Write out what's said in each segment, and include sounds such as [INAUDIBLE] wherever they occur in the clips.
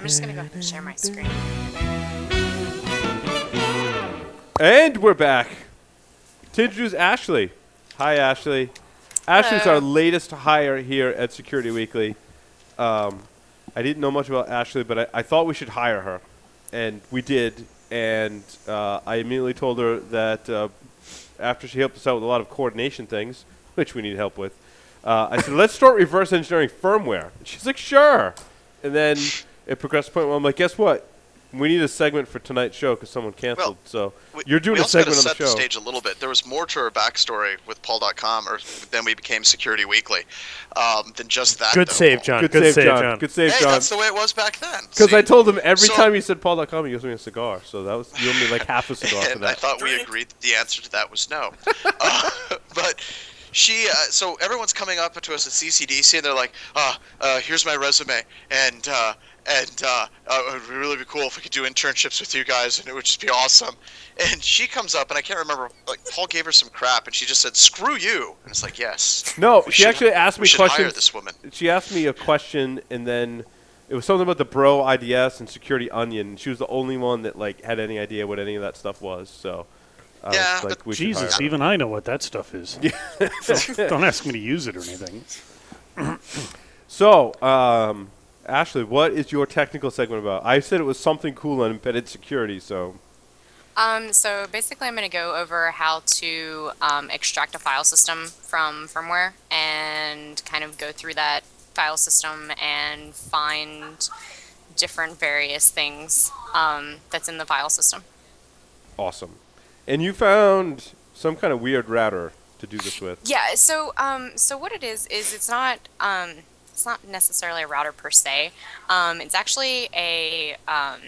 I'm just gonna go ahead and share my screen. And we're back to introduce Ashley. Hi, Ashley. Ashley's Hello. our latest hire here at Security Weekly. Um, I didn't know much about Ashley, but I, I thought we should hire her, and we did. And uh, I immediately told her that uh, after she helped us out with a lot of coordination things, which we need help with, uh, I said, "Let's start reverse engineering firmware." And she's like, "Sure." And then it progressed to the point where I'm like, "Guess what? We need a segment for tonight's show because someone canceled. so We- you're doing we a also gotta segment on the set show." the stage a little bit. There was more to her backstory with Paul.com, or then we became Security Weekly, um, than just that. Good though. save, John. Good, Good, save, save, John. John. Good save, Hey, John. that's the way it was back then. [LAUGHS] Because I told him every So- time he said Paul.com, he gives me a cigar. So that was you owe me like half a [LAUGHS] cigar for and I that. thought we agreed that the answer to that was no. [LAUGHS] uh, but she, uh, so everyone's coming up to us at CCDC, and they're like, uh, uh, "Here's my resume," and uh, and uh, uh, it would really be cool if we could do internships with you guys, and it would just be awesome. And she comes up, and I can't remember. Like Paul gave her some crap, and she just said, "Screw you," and it's like, "Yes." No, we she should- actually asked me should questions. Hire this woman. She asked me a question, and then it was something about the Bro IDS and Security Onion. And she was the only one that like had any idea what any of that stuff was. So, I was Yeah, like, but we should hire Jesus, even I know what that stuff is. don't, don't ask me to use it or anything. [LAUGHS] So, um, Ashley, what is your technical segment about? I said it was something cool on embedded security. So, Um, so basically, I'm going to go over how to um, extract a file system from firmware and kind of go through that file system and find different various things um, that's in the file system. awesome. And you found some kind of weird router to do this with. Yeah. So, um, so what it is is it's not um, it's not necessarily a router per se. Um, it's actually a um,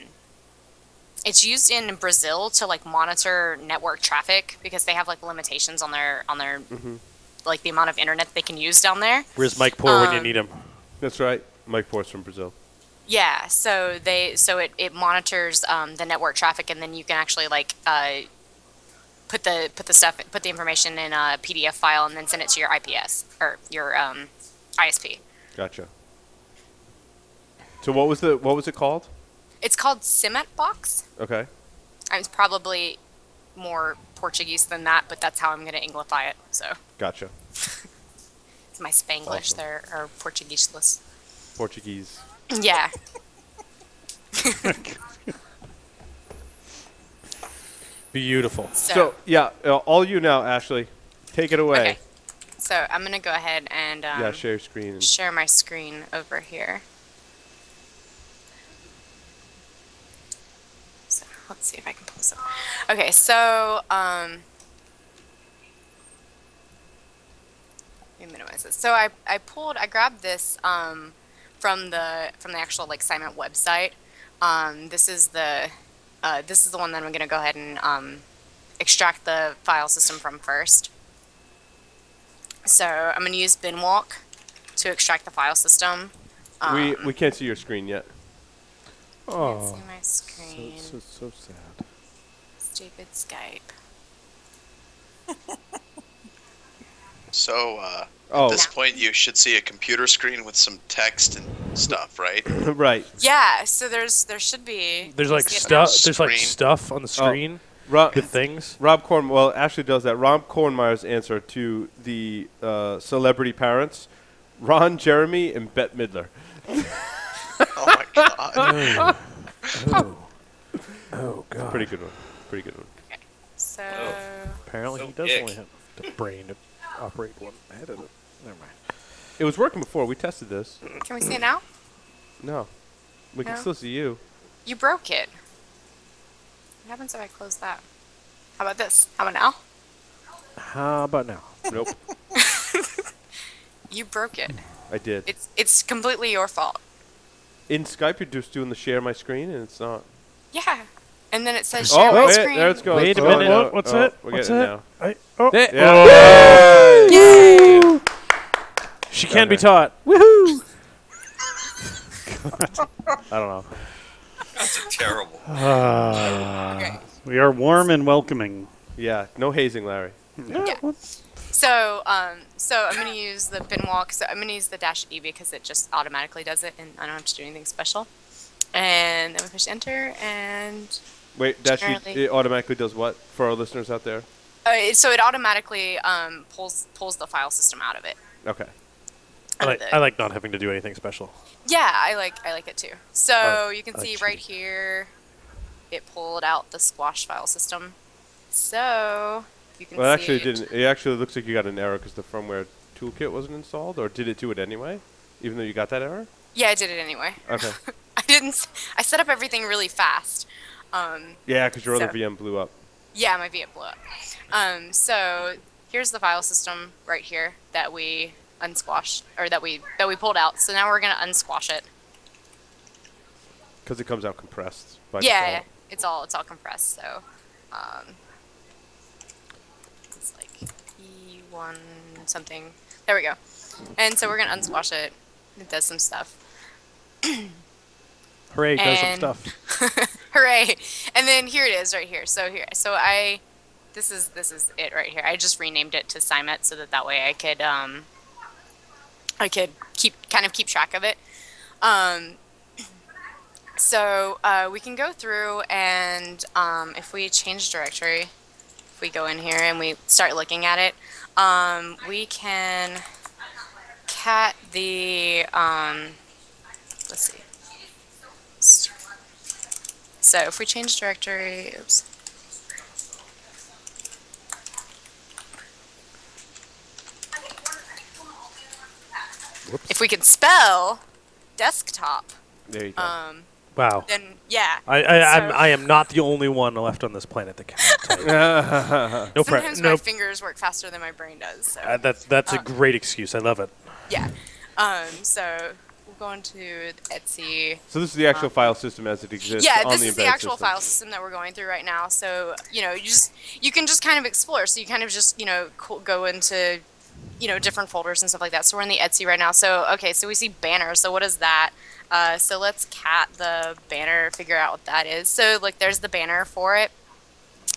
it's used in Brazil to like monitor network traffic because they have like limitations on their on their like the amount of internet they can use down there. Where's Mike Poor when you Um, need him? That's right. Mike Force from Brazil. Yeah, so they so it, it monitors um, the network traffic, and then you can actually like uh, put the put the stuff put the information in a PDF file, and then send it to your IPS or your um, ISP. Gotcha. So what was the what was it called? It's called Cimet Box. Okay. I was probably more Portuguese than that, but that's how I'm going to Englify it. So Gotcha. [LAUGHS] it's my Spanglish Awesome. there or Portuguese-less. Portuguese. Yeah. [LAUGHS] Beautiful. So, So yeah, uh, all you now, Ashley. Take it away. okay. So I'm going to go ahead and um, Yeah, share screen. Share my screen over here. So let's see if I can pull this up. Okay, so um, let me minimize this. So I, I pulled I grabbed this um, from the from the actual like Simon website. Um, this is the uh, this is the one that I'm gonna go ahead and um, extract the file system from first. So I'm going to use binwalk to extract the file system. Um, we we can't see your screen yet. can't Oh, see my screen. So, so, so sad. Stupid Skype. [LAUGHS] So uh, Oh, at this point, you should see a computer screen with some text and stuff, right? [LAUGHS] right. Yeah, so there's there should be. there's like see it now? stuff. There's like stuff on the screen Rob, with things. Rob Corn. Well, Ashley does that. Rob Cornmeyer's answer to the uh, celebrity parents: Ron Jeremy and Bette Midler. [LAUGHS] Oh my god. Oh. [LAUGHS] Oh god. Pretty good one. Pretty good one. So Apparently he does ick. only have the brain to operate one head of it. Never mind. It was working before. We tested this. can we see it now? No, we can still see you. You broke it. What happens if I close that? How about this? How about now? How about now? Nope, [LAUGHS] You broke it. I did. It's it's completely your fault. In Skype, you're just doing the share my screen, and it's not. Yeah. And then it says Oh, share my wait, screen. there it's going. Wait a Oh, minute. Oh, no. What's Oh, it? We're What's it? it now. I, oh, There- yeah. Yay! she can be Okay. taught. Woohoo! [LAUGHS] I don't know. That's terrible. [LAUGHS] Ah, Okay. we are warm and welcoming. Yeah, no hazing, Larry. Yeah. So, um, so I'm gonna use the bin walk. So I'm gonna use the dash E because it just automatically does it, and I don't have to do anything special. And then we push enter, and Wait, that sheet Generally- it automatically does what for our listeners out there? uh, so it automatically um, pulls pulls the file system out of it. Okay. I like, I like not having to do anything special. Yeah, I like I like it too. So Oh, you can I like see right here, it pulled out the squash file system. So you can see. Well, it see actually didn't. It actually looks like you got an error because the firmware toolkit wasn't installed, or did it do it anyway, even though you got that error? Yeah, I did it anyway. Okay. [LAUGHS] I didn't. s- I set up everything really fast. Um, yeah, because your other VM blew up. yeah, my VM blew up. Um, so here's the file system right here that we unsquashed or that we that we pulled out. So now we're gonna unsquash it. Because it comes out compressed. By yeah, default. it's all it's all compressed. So um, it's like E1 something. There we go. And so we're gonna unsquash it. It does some stuff. [CLEARS THROAT] Hooray, does some stuff. [LAUGHS] Hooray! And then here it is right here. So here, so I, this is this is it right here. I just renamed it to Cymet so that that way I could um, I could keep kind of keep track of it. Um, so uh, we can go through and um, if we change directory, if we go in here and we start looking at it, um, we can cat the um, let's see. So if we change directory, oops. Whoops. If we could spell desktop, there you go. um, Wow. then yeah. I, I, I'm, so- I am not the only one left on this planet that can. [LAUGHS] type. [LAUGHS] no, pre- Sometimes no. my fingers work faster than my brain does. So Uh, that's that's a uh, great excuse. I love it. yeah. Um, so we'll go into Etsy. so this is the actual file system as it exists. Yeah, on this the is the actual system. file system that we're going through right now. So you know, you just you can just kind of explore. So you kind of just you know co- go into you know different folders and stuff like that. So we're in the Etsy right now. So okay, so we see banner. So what is that? Uh, so let's cat the banner, figure out what that is. So like, there's the banner for it.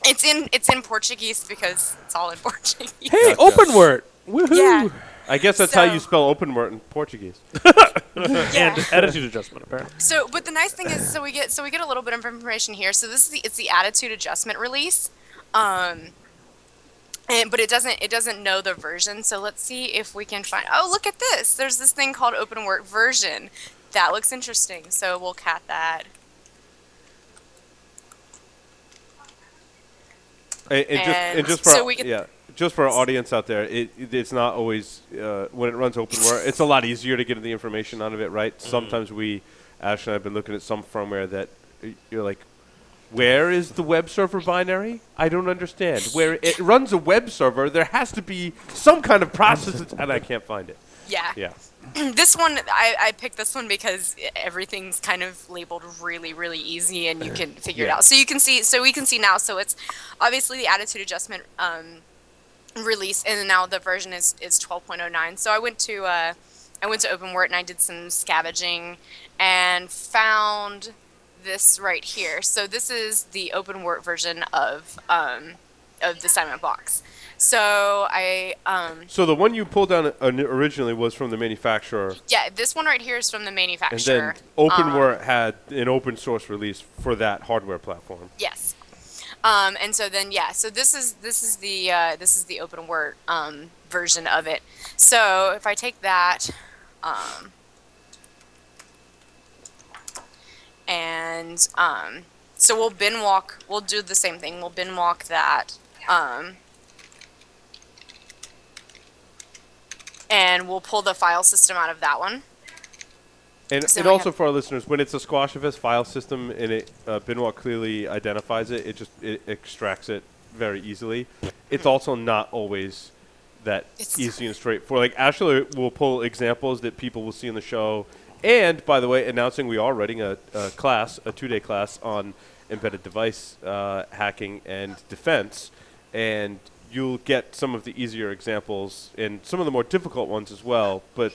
It's in it's in Portuguese because it's all in [LAUGHS] Portuguese. Hey, Gotcha. open word. Woohoo! Yeah. I guess that's how you spell open word in Portuguese. [LAUGHS] Yeah. And attitude adjustment, apparently. So, but the nice thing is, so we get so we get a little bit of information here. So this is the it's the attitude adjustment release, um, and but it doesn't it doesn't know the version. So let's see if we can find. Oh, look at this! There's this thing called Open Work version. That looks interesting. So we'll cat that. And, and just, and And just for so our- we could- yeah, just for our audience out there, it, it- it's not always uh, when it runs OpenWare. It's a lot easier to get the information out of it, right? Sometimes we, Ash and I have been looking at some firmware that uh, you're like, where is the web server binary? I don't understand. Where it runs a web server, there has to be some kind of process, and I can't find it. Yeah. Yeah. [CLEARS THROAT] this one I, I picked this one because everything's kind of labeled really really easy and you can figure it out so you can see so we can see now so it's obviously the attitude adjustment um, release and now the version is is 12.09 so i went to uh, i went to openwort and i did some scavenging and found this right here so this is the openwort version of um, of the Simon box so i um, So the one you pulled down uh, originally was from the manufacturer, yeah this one right here is from the manufacturer. and then Um, OpenWare had an open source release for that hardware platform. Yes. Um, and so then yeah, so this is this is the uh, this is the open word um, version of it. So if I take that, um, and um, so we'll bin walk. We'll do the same thing. We'll bin walk that. Um, and we'll pull the file system out of that one. And, So and also for our listeners, when it's a Squashfest file system and it uh, Binwalk clearly identifies it, it just it extracts it very easily. It's also not always that It's- easy and straightforward. Like Ashley will pull examples that people will see in the show. And by the way, announcing we are writing a, a class, a two-day class on embedded device uh, hacking and defense, and you'll get some of the easier examples and some of the more difficult ones as well. But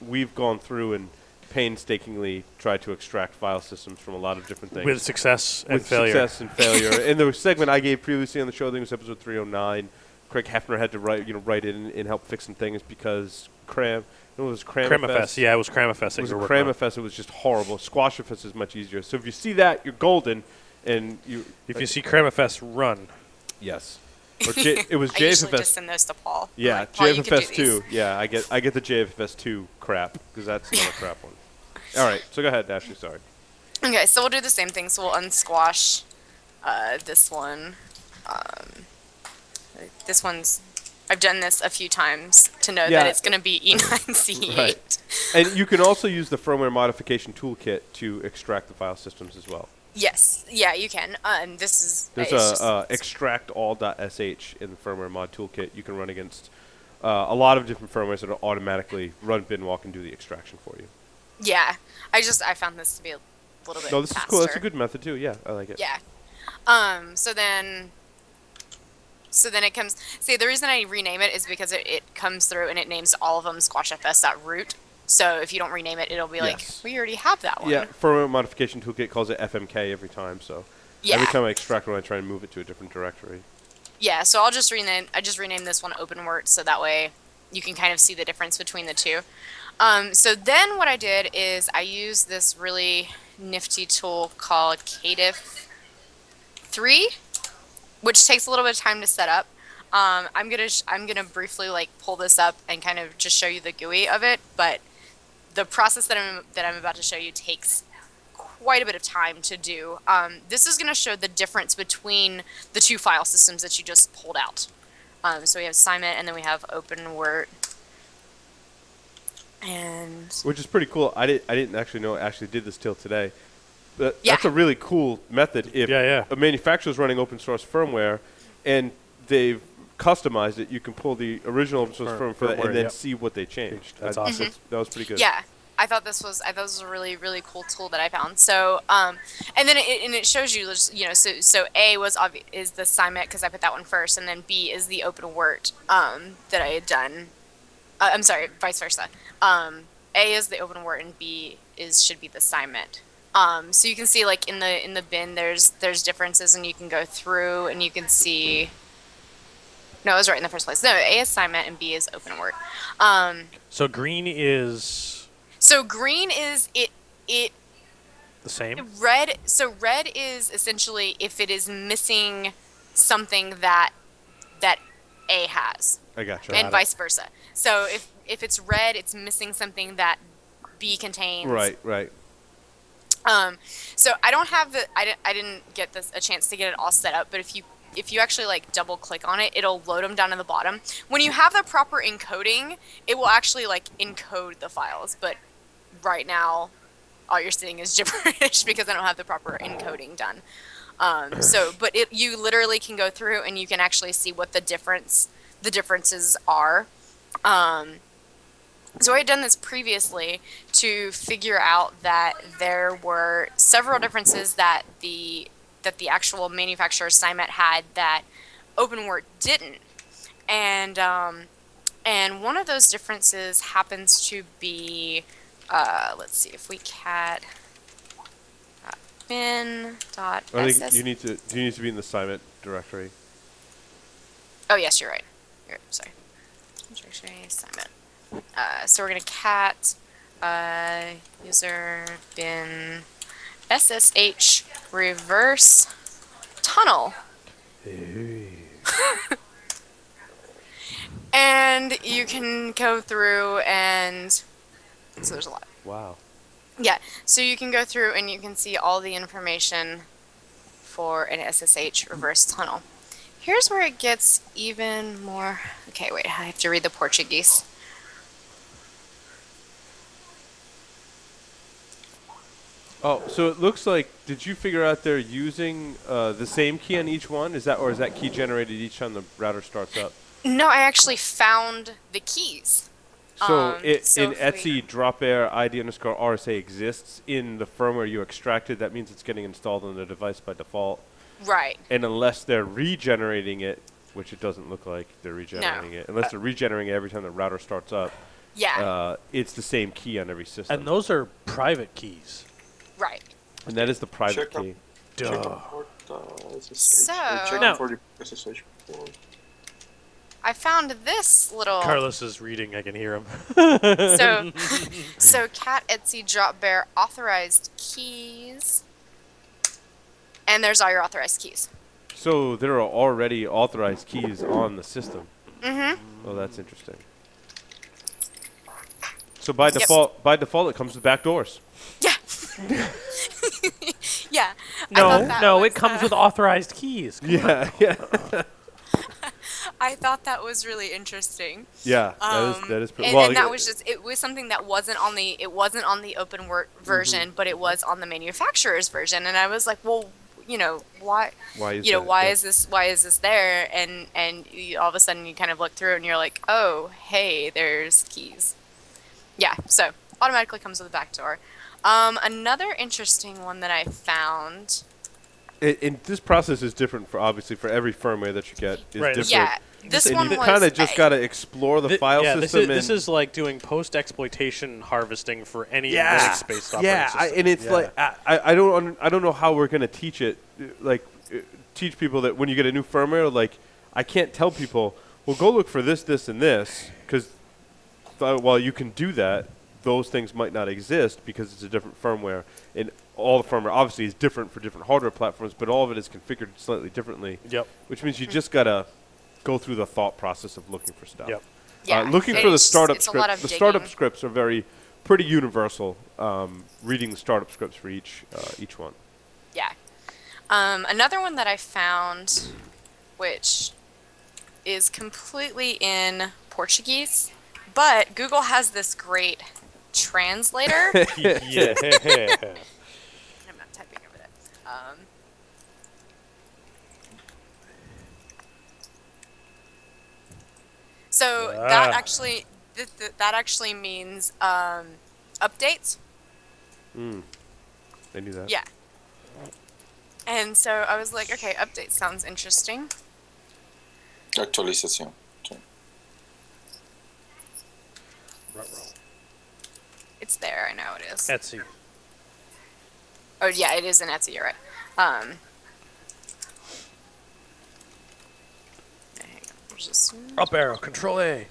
we've gone through and painstakingly tried to extract file systems from a lot of different things With success and with failure. success and failure. in the segment I gave previously on the show, I think it was episode 309. Craig Hefner had to write, you know, write in and help fix some things because Cram. It was Cramfest. Cramafest. Yeah, it was Cramafest. It was you were. Cramafest. It was just horrible. Squashfest is much easier. So if you see that, you're golden, and you. If you see Cramafest, run. yes. [LAUGHS] Or J, it was I usually just send those to Paul. Yeah, like, Paul, you could do JFFS two. Yeah, I get I get the JFFS two crap because that's not a [LAUGHS] crap one. All right, so go ahead, Ashley. Sorry. Okay, so we'll do the same thing. So we'll unsquash uh, this one. Um, this one's. I've done this a few times to know Yeah. that it's going to be E E9C8. [LAUGHS] Right. And you can also use the firmware modification toolkit to extract the file systems as well. Yes, yeah, you can. And this is. There's a just- uh, extract all.sh in the firmware mod toolkit. You can run against uh, a lot of different firmwares that will automatically run binwalk and do the extraction for you. yeah, I just I found this to be a little bit. No, this faster. is cool. That's a good method too. Yeah, I like it. Yeah. Um. So then. So then it comes. See, the reason I rename it is because it, it comes through and it names all of them squashfs.root. So if you don't rename it, it'll be like we already have that one. Yeah, firmware modification toolkit calls it FMK every time. So Yeah. every time I extract one, I try and move it to a different directory. Yeah, so I'll just rename. I just rename this one OpenWort so that way you can kind of see the difference between the two. Um, so then what I did is I used this really nifty tool called Kadiff 3, which takes a little bit of time to set up. Um, I'm gonna sh- I'm gonna briefly like pull this up and kind of just show you the GUI of it, but the process that I'm that I'm about to show you takes quite a bit of time to do. Um, this is going to show the difference between the two file systems that you just pulled out. Um, so we have assignment and then we have OpenWort. And which is pretty cool. I didn't I didn't actually know it actually did this till today. But Yeah. that's a really cool method. If Yeah, yeah. a manufacturer's running open source firmware and they've customized it, you can pull the original open source Fir- firmware for that firmware, and then yep. see what they changed. That's I- awesome. that was pretty good. yeah, I thought this was I thought this was a really really cool tool that I found. So um, and then it, and it shows you just, you know so so A was obvi- is the assignment because I put that one first, and then B is the OpenWort um, that I had done. Uh, I'm sorry, vice versa. Um, A is the OpenWort and B is should be the assignment. Um, so you can see like in the in the bin there's there's differences and you can go through and you can see. No, I was right in the first place. No, A is assignment and B is OpenWort. Um, So green is so green is it it the same. red so red is essentially if it is missing something that that A has I gotcha. and vice versa. So if if it's red it's missing something that B contains. Right, right. Um so I don't have the I didn't I didn't get this a chance to get it all set up, but if you if you actually like double click on it, it'll load them down to the bottom. When you have the proper encoding, it will actually like encode the files, but right now all you're seeing is [LAUGHS] gibberish because I don't have the proper encoding done. Um, so, [CLEARS THROAT] but it, you literally can go through and you can actually see what the difference, the differences are. Um, so I had done this previously to figure out that there were several differences that the that the actual manufacturer assignment had that OpenWort didn't, and um, and one of those differences happens to be, uh, let's see if we cat uh, bin dot I think you need to do you need to be in the assignment directory. Oh yes, you're right. You're, sorry. Directory assignment. Uh, so we're gonna cat uh, user bin ssh reverse tunnel. [LAUGHS] and you can go through and so there's a lot. Wow. Yeah, so you can go through and you can see all the information for an SSH reverse tunnel. Here's where it gets even more. Okay, wait, I have to read the Portuguese. Oh, so it looks like did you figure out they're using uh, the same key on each one? Is that or is that key generated each time the router starts up? No, I actually found the keys. So Um, it, so in if we- Etsy, dropair ID underscore RSA exists in the firmware you extracted. That means it's getting installed on the device by default. Right. And unless they're regenerating it, which it doesn't look like they're regenerating it, unless they're regenerating it every time the router starts up, Yeah. uh, it's the same key on every system. And those are private keys. Right. And that is the private Check key. Check Duh. out port, uh, So- We're checking Now- for the SSH port. I found this little Carlos is reading. I can hear him. [LAUGHS] so [LAUGHS] so cat Etsy drop bear authorized keys. And there's all your authorized keys. So there are already authorized keys on the system. Mm-hmm. Oh, that's interesting. So by Yep. default, by default, it comes with back doors. Yeah. [LAUGHS] yeah. I No, that no, was, it comes uh, with authorized keys. Yeah, yeah, [LAUGHS] I thought that was really interesting. yeah. That is Um, that is pretty. and, well, and yeah, that was just it was something that wasn't on the it wasn't on the open wor- Mm-hmm. version, but it was on the manufacturer's version, and I was like, well, you know, why, why is you know, that? why Yeah. is this why is this there? And and you, all of a sudden you kind of look through and you're like, oh, hey, there's keys. Yeah, so automatically comes with a back door. Um, another interesting one that I found. It, and this process is different for obviously for every firmware that you get is Right. different. Yeah, this and one you was kind of just got to explore the Thi- file yeah, this system. is, this is like doing post exploitation harvesting for any yeah, Linux-based operating yeah, I, system. and it's Yeah. like I, I I don't un- I don't know how we're gonna teach it, uh, like uh, teach people that when you get a new firmware, like I can't tell people, well, go look for this, this, and this, because th- while you can do that, those things might not exist because it's a different firmware, and all the firmware obviously is different for different hardware platforms, but all of it is configured slightly differently, Yep. which means you just gotta go through the thought process of looking for stuff. Yep. Yeah, uh, looking for the startup it's script. of The startup scripts are very pretty universal. Um, reading the startup scripts for each uh, each one. Yeah. Um, another one that I found, which is completely in Portuguese, but Google has this great translator. [LAUGHS] yeah. I'm not typing over that. Um, so that Ah. actually th- th- that actually means um, updates. Mm. I knew that. Yeah. And so I was like, okay, update sounds interesting. Actualización. sí. It's there, I know it is. Etsy. Oh yeah, it is in Etsy. You're right. Um, hang on, there's this- Up arrow. Control A.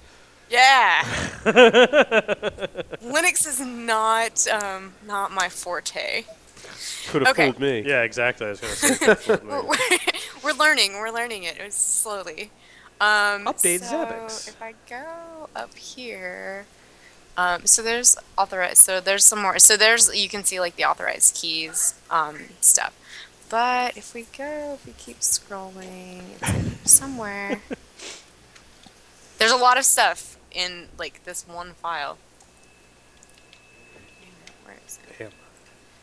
Yeah. [LAUGHS] Linux is not um, not my forte. Could have Okay. fooled me. Yeah, exactly. I was gonna say. [LAUGHS] We're, we're, we're learning. We're learning it. It's slowly. Um, Update so Zabbix. If I go up here, um, so there's authorized. So there's some more. So there's you can see like the authorized keys um, stuff. But if we go, if we keep scrolling, it's somewhere. [LAUGHS] there's a lot of stuff in like this one file. Where is it?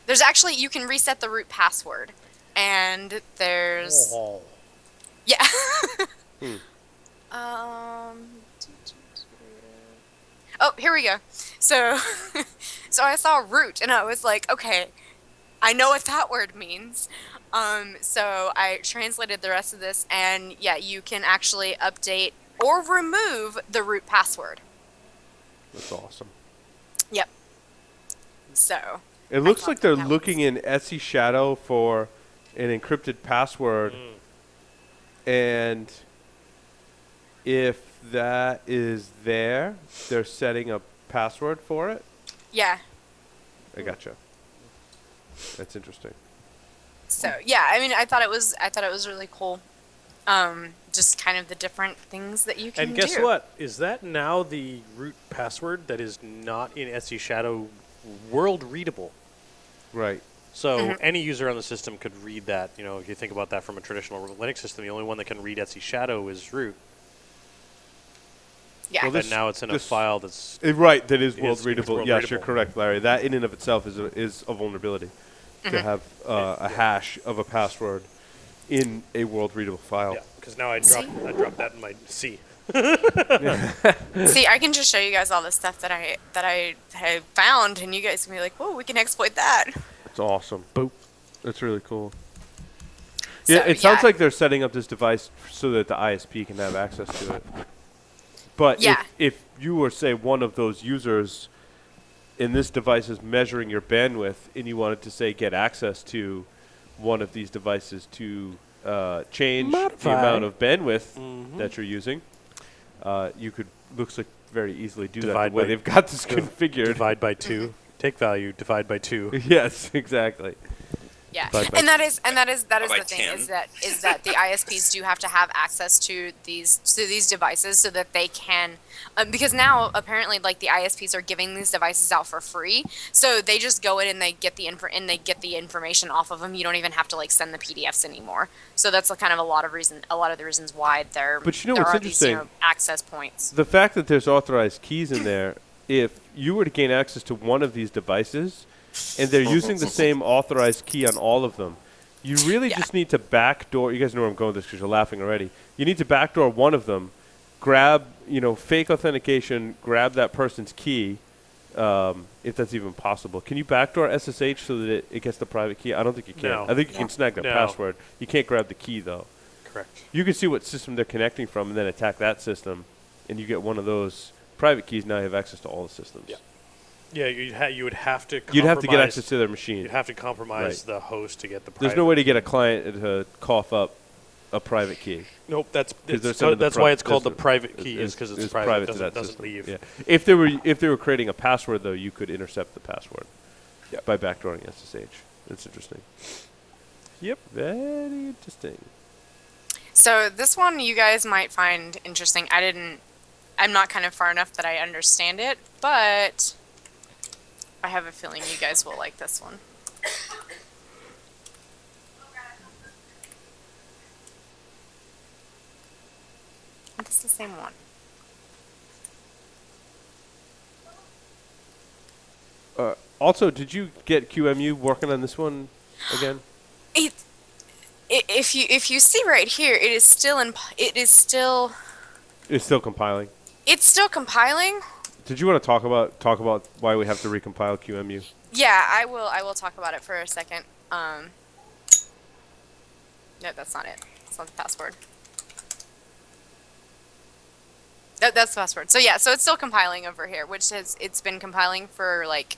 There's actually you can reset the root password, and there's Oh. yeah. [LAUGHS] Hmm. Um. Oh, here we go. So, [LAUGHS] so I saw root, and I was like, okay, I know what that word means. Um, so I translated the rest of this, and yeah, you can actually update or remove the root password. That's awesome. Yep. So, It looks like they're that looking in Etsy Shadow for an encrypted password, and if that is there, they're setting a password for it. yeah. I gotcha. That's interesting. So yeah, I mean, I thought it was, I thought it was really cool. Um, just kind of the different things that you can And guess do. what? Is that now the root password that is not in Etsy Shadow world readable? Right. So Mhm. any user on the system could read that. You know, if you think about that from a traditional Linux system, the only one that can read Etsy Shadow is root. Yeah. Well, But this- now it's in a this- file that's Uh, right. That is It world is- it's readable. world yes, you're readable. correct, Larry. That in and of itself is a, is a vulnerability Mm-hmm. to have uh, a hash of a password in a world readable file. yeah. Because now I dropped I dropped that in my C. [LAUGHS] See, I can just show you guys all the stuff that I that I have found, and you guys can be like, "Whoa, we can exploit that." It's awesome. Boop. That's really cool. So, yeah, it sounds yeah. like they're setting up this device so that the ISP can have access to it. But Yeah. if, if you were, say, one of those users and this device is measuring your bandwidth and you wanted to, say, get access to one of these devices to uh, change Modify. the amount of bandwidth Mhm. that you're using, uh, you could looks like very easily do that Divide the way by- they've got this [LAUGHS] div- configured. Divide by two. [LAUGHS] Take value. Divide by two. yes, [LAUGHS] exactly. Yeah, Divide by- and that is and that is that is the thing 10. is that is that the ISPs do have to have access to these to these devices so that they can um, because now apparently like the ISPs are giving these devices out for free. So they just go in and they get the info and they get the information off of them you don't even have to like send the PDFs anymore. So that's a kind of a lot of reason a lot of the reasons why there But you know there what's are these you know, interesting? access points. The fact that there's authorized keys in there, if you were to gain access to one of these devices, and they're using the [LAUGHS] same authorized key on all of them, you really Yeah. just need to backdoor. You guys know where I'm going with this because you're laughing already. You need to backdoor one of them, grab you know fake authentication, grab that person's key, um, if that's even possible. Can you backdoor SSH so that it, it gets the private key? I don't think you can. No. I think you No. can snag the No. password. You can't grab the key though. Correct. You can see what system they're connecting from and then attack that system, and you get one of those private keys. Now you have access to all the systems. Yeah. Yeah, you'd, ha- you would have to. You'd have to get compromise- access to their machine. You'd have to compromise Right. the host to get the. There's Private. no way to get a client to cough up a private key. Nope. That's 'cause they're it's, sending the that's pri- why it's called the that's- private key. Is because it's, private. to doesn't, that doesn't system. leave. Yeah. If they were if they were creating a password though, you could intercept the password Yep. by backdooring SSH. That's interesting. Yep. Very interesting. So this one you guys might find interesting. I didn't. I'm not kind of far enough that I understand it, but I have a feeling you guys will like this one. It's the same one. Uh, also, did you get QMU working on this one again? It, i if you if you see right here, it is still in. It is still. It's still compiling. It's still compiling. Did you want to talk about talk about why we have to recompile QMU? Yeah, I will. I will talk about it for a second. Um. No, that's not it. That's not the password. That, that's the password. So yeah, so it's still compiling over here, which has it's been compiling for like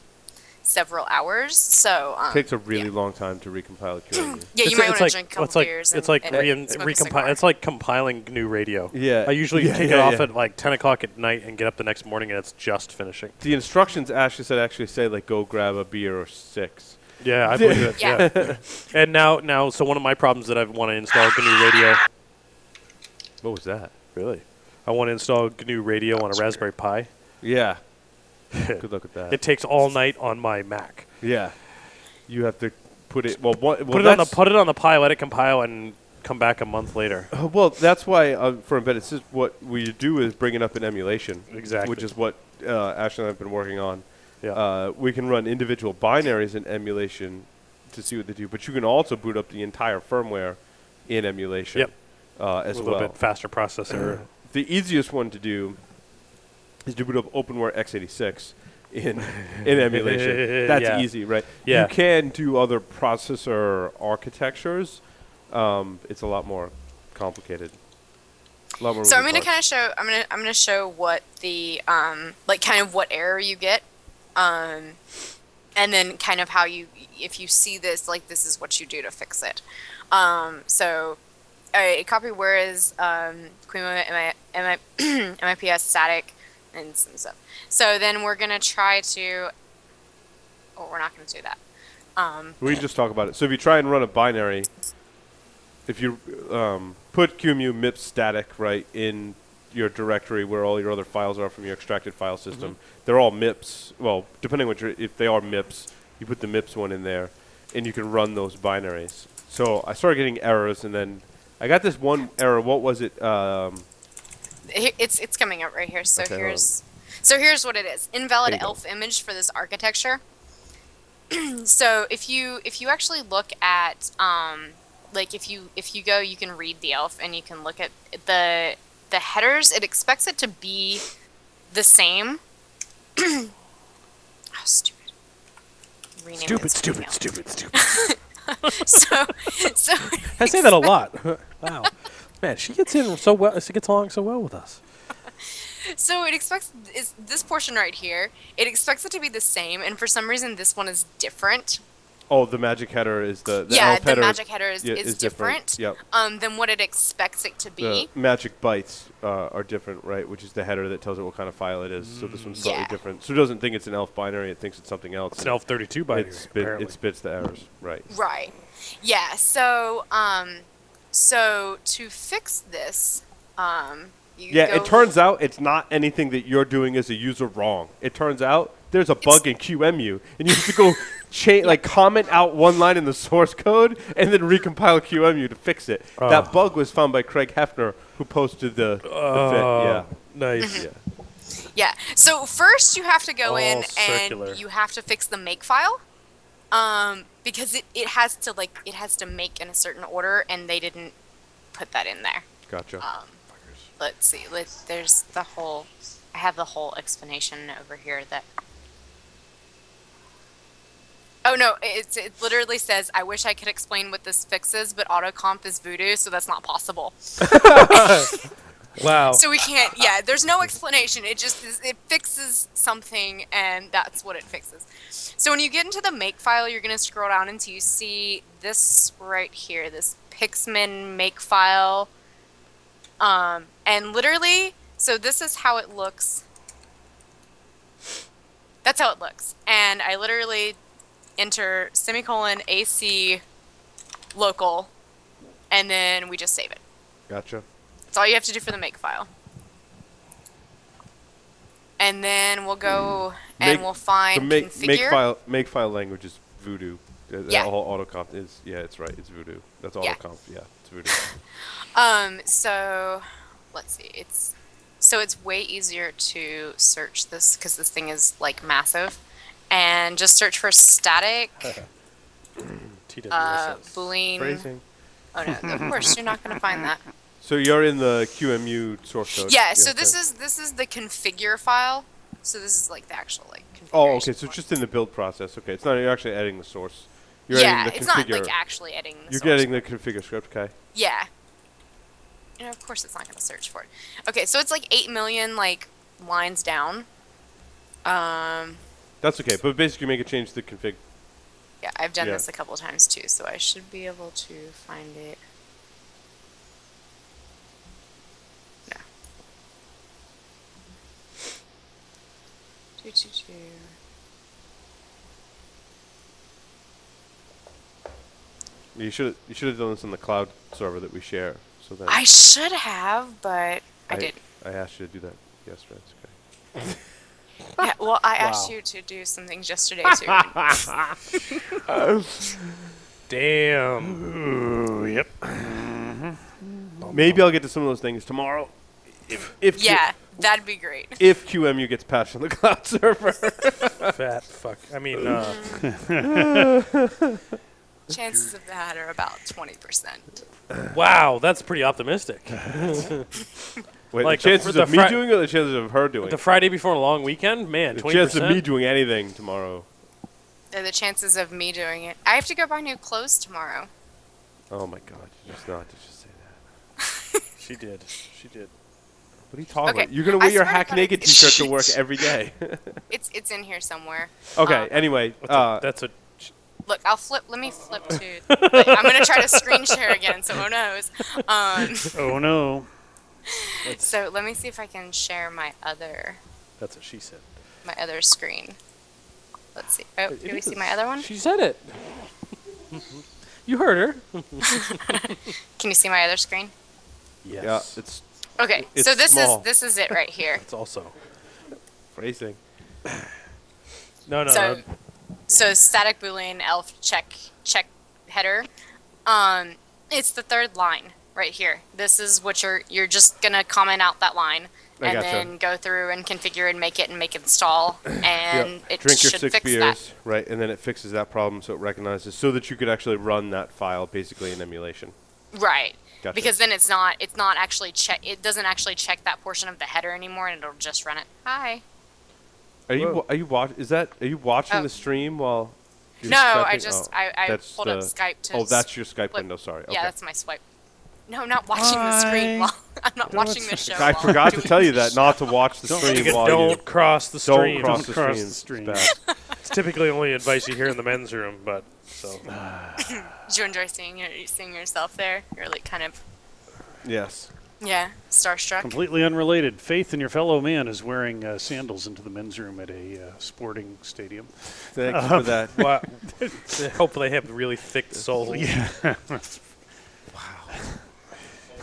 several hours. So um, takes a really yeah. long time to recompile QMU. [CLEARS THROAT] Yeah, you It's- might it's want to like, drink a couple it's like, beers. It's and, like and re- smoke a. It's like compiling new radio. Yeah. I usually [LAUGHS] Yeah, take yeah, it off yeah. at like 10 o'clock at night and get up the next morning and it's just finishing. the instructions Ashley said actually say like go grab a beer or six. Yeah, I believe it. Yeah. Yeah. [LAUGHS] and now, now, so one of my problems that I want to install GNU Radio. What was that? Really? I want to install GNU Radio on a That's Raspberry Pi. Yeah. [LAUGHS] Good luck with that. It takes all night on my Mac. yeah. You have to put it well. What, well put it on the that's- put it on the Pi, let it compile, and come back a month later. Uh, well, that's why uh, for embedded systems, what we do is bring it up in emulation, Exactly. which is what uh, Ashley and I have been working on. Yeah. Uh, we can run individual binaries in emulation to see what they do, but you can also boot up the entire firmware in emulation Yep. uh, as a little well. bit faster processor. [CLEARS THROAT] The easiest one to do is to boot up OpenWare x86 in [LAUGHS] in emulation. That's Yeah. easy, right? Yeah. You can do other processor architectures. Um, it's a lot more complicated. Lot more So I'm gonna kind of show. I'm gonna I'm gonna show what the um like kind of what error you get, um, and then kind of how you if you see this like this is what you do to fix it. Um, so a copy where is um Queen MI, MI, [CLEARS THROAT] MIPS static and some stuff. So then we're gonna try to. Oh, we're not gonna do that. Um, We can just talk about it. So if you try and run a binary, if you um, put QEMU MIPS static right in your directory where all your other files are from your extracted file system, they're all MIPS. Well, depending what your if they are MIPS, you put the MIPS one in there, and you can run those binaries. So I started getting errors, and then I got this one error. What was it? Um, Here- it's it's coming up right here. So Okay, here's so here's what it is. Invalid There you go. elf image for this architecture. [CLEARS THROAT] so if you if you actually look at um like if you if you go you can read the elf and you can look at the the headers it expects it to be the same. [CLEARS THROAT] oh stupid. Rename Stupid, this stupid, email. stupid, stupid. [LAUGHS] So so [LAUGHS] I say that a lot. [LAUGHS] wow, man, she gets in so well. She gets along so well with us. [LAUGHS] So it expects is this portion right here. It expects it to be the same, and for some reason this one is different. Oh, the magic header is the, the yeah, elf the header magic header is, is, is different. different, Yep. um, than what it expects it to be. The magic bytes uh, are different, right? Which is the header that tells it what kind of file it is. So this one's slightly Yeah. different. So it doesn't think it's an elf binary; it thinks it's something else. It's an ELF 32 binary. It, spit, it spits the errors, right? Right. Yeah. So, um, so to fix this, um, you Yeah, go, it turns out it's not anything that you're doing as a user wrong. It turns out there's a bug in QMU, and you have to go [LAUGHS] cha- like comment out one line in the source code and then recompile QMU to fix it. Ah. That bug was found by Craig Hefner, who posted the, the Oh, fit. Nice. Yeah, Yeah. So first you have to go All in circular. and you have to fix the make file. Um, because it, it has to like it has to make in a certain order and they didn't put that in there. gotcha. Um, let's see. Let, there's the whole I have the whole explanation over here that Oh no, it's, it literally says, I wish I could explain what this fixes, but autocomp is voodoo, so that's not possible. [LAUGHS] [LAUGHS] Wow. So we can't. Yeah, there's no explanation. It just is, it fixes something, and that's what it fixes. So when you get into the make file, you're gonna scroll down until you see this right here, this Pixman make file. Um, and literally, so this is how it looks. That's how it looks, and I literally enter semicolon AC local, and then we just save it. gotcha. That's all you have to do for the make file. And then we'll go and Make- we'll find the make, configure. make file make file language is Voodoo. Uh, That Yeah. whole autocomp is yeah, it's right. It's Voodoo. That's Yeah. autocomp. Yeah, it's Voodoo. [LAUGHS] Um, so let's see. It's so it's way easier to search this because this thing is like massive, and just search for static [LAUGHS] TWSS. uh, boolean. Phrasing. Oh no, of course you're not gonna find that. [LAUGHS] So you're in the QMU source code. Yeah. So this is this is the configure file. So this is like the actual like. Oh, okay. So it's just in the build process. Okay, it's not. You're actually editing the source. You're yeah, it's configure. not like actually editing the you're getting the configure script. Okay. Yeah. And of course it's not going to search for it. Okay, so it's like 8 million like lines down. Um That's okay. But basically, make a change to the config. yeah, I've done Yeah. this a couple times too, so I should be able to find it. No. Two, two, two. You should you should have done this on the cloud server that we share. So that I should have, but I, didn't. I asked you to do that yesterday. It's okay. [LAUGHS] Yeah, well, I asked you to do some things yesterday too. [LAUGHS] Damn. yep. Mm-hmm. Maybe I'll get to some of those things tomorrow. If if Q- yeah, that'd be great. if QMU gets patched on the [LAUGHS] cloud server. Fat fuck. I mean, uh, [LAUGHS] Chances of that are about 20%. wow, that's pretty optimistic. [LAUGHS] Wait, Like the the chances fr- the of me fri- doing it or the chances of her doing it? The it? Friday before a long weekend, man, The twenty chances of me doing anything tomorrow. Are the chances of me doing it. I have to go buy new clothes tomorrow. Oh my god, you just not to just say that. She did. She did. What are you talking Okay, about? You're gonna I wear your hack naked t-shirt to work every day. [LAUGHS] It's it's in here somewhere. okay. Um, anyway, That's, uh, a, that's a. Look, I'll flip. Let me flip [LAUGHS] to. like, I'm gonna try to screen share again, so who knows? Um, [LAUGHS] Oh no. so let me see if I can share my other That's what she said. my other screen. Let's see. Oh, It do we see my other one? She said it. you heard her. Can you see my other screen? Yes. yeah, it's Okay, It's so this small. is this is it right here. [LAUGHS] It's also. phrasing. No, no, so no. so static boolean elf check check header um it's the third line right here this is what you're you're just gonna comment out that line I and gotcha. then go through and configure and make it and make install [CLEARS THROAT] and Yep. it Drink your should six fix beers, that right, and then it fixes that problem, so it recognizes, so that you could actually run that file basically in emulation. right Gotcha. because then it's not it's not actually check it doesn't actually check that portion of the header anymore and it'll just run it hi Are you Whoa. wa- are you watch? Is that are you watching Oh. the stream while? you're no i just Oh, I, I that's pulled up skype to Oh, that's your Skype flip- window. Sorry. yeah that's my swipe no I'm not watching the screen while [LAUGHS] i'm not Don't watching the show I forgot to tell you that not to watch the Don't stream forget- while don't you cross the don't stream. cross Don't the cross stream. the stream. It's. It's typically only advice you hear in the men's room, but So [LAUGHS] Did you enjoy seeing your seeing yourself there? You're like kind of Yes. yeah, starstruck. Completely unrelated. Faith in your fellow man is wearing uh, sandals into the men's room at a uh, sporting stadium. Thanks for that. [LAUGHS] wow. hopefully they have really thick [LAUGHS] soles. Yeah. wow.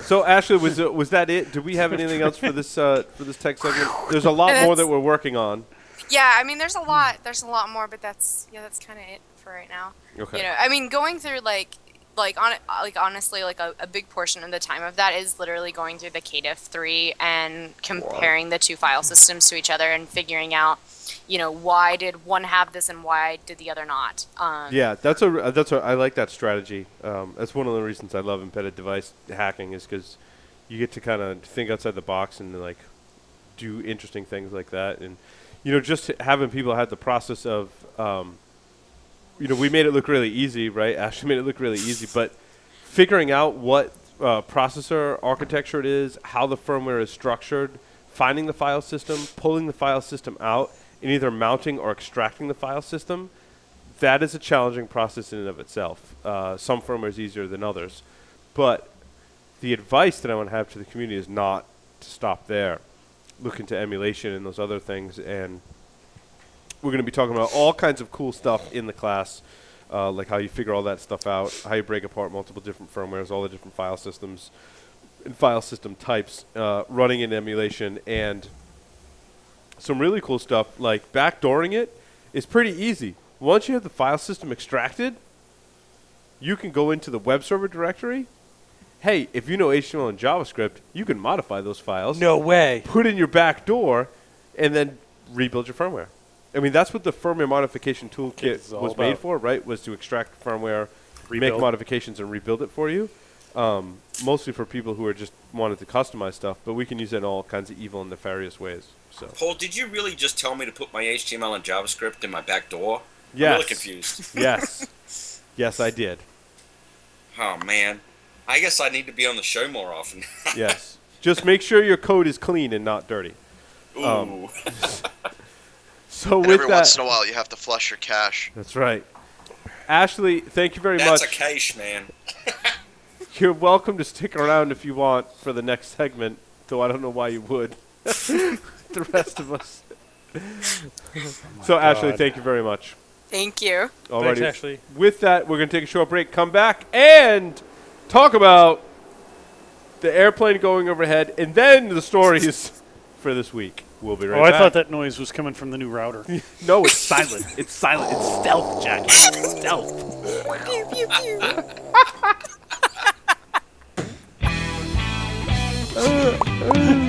So Ashley, was it, was that it? Do we have anything else for this uh, for this tech segment? There's a lot more that we're working on. Yeah, I mean, there's a lot. There's a lot more, but that's yeah, that's kind of it for right now. Okay. You know, I mean, going through like like on like honestly, like a, a big portion of the time of that is literally going through the KDiff three and comparing the two file systems to each other and figuring out, you know, why did one have this and why did the other not. Um, Yeah, that's a that's a I like that strategy. Um, that's one of the reasons I love embedded device hacking is because you get to kind of think outside the box and like do interesting things like that. And you know, just having people have the process of, um, you know, we made it look really easy, right? Ashley made it look really easy, but figuring out what uh, processor architecture it is, how the firmware is structured, finding the file system, pulling the file system out, and either mounting or extracting the file system that is a challenging process in and of itself. Uh, some firmware is easier than others, but the advice that I want to have to the community is not to stop there. Look into emulation and those other things, and we're going to be talking about all kinds of cool stuff in the class, uh, like how you figure all that stuff out, how you break apart multiple different firmwares, all the different file systems and file system types uh, running in emulation, and some really cool stuff like backdooring it is pretty easy. Once you have the file system extracted, you can go into the web server directory. Hey, if you know HTML and JavaScript, you can modify those files, No way. put in your back door, and then rebuild your firmware. I mean, that's what the firmware modification toolkit all was made for, right? Was to extract firmware, make modifications, and rebuild it for you. Um, mostly for people who are just wanted to customize stuff, but we can use it in all kinds of evil and nefarious ways. So Paul, did you really just tell me to put my HTML and JavaScript in my back door? I'm Yes. really confused. [LAUGHS] [LAUGHS] yes, yes, I did. Oh man, I guess I need to be on the show more often. [LAUGHS] Yes. Just make sure your code is clean and not dirty. Ooh. Um, So And with every that, once in a while, you have to flush your cache. that's right. Ashley, thank you very That's much. That's a cache, man. [LAUGHS] You're welcome to stick around if you want for the next segment, though I don't know why you would. [LAUGHS] the rest of us. [LAUGHS] so oh Ashley, thank you very much. Thank you. Alrighty. Thanks, Ashley. With that, we're going to take a short break, come back, and talk about the airplane going overhead, and then the stories for this week. We'll be right Oh, I thought that noise was coming from the new router. [LAUGHS] [LAUGHS] No, it's silent. It's silent. It's stealth, Jackie. It's stealth. Pew, pew, pew. Uh,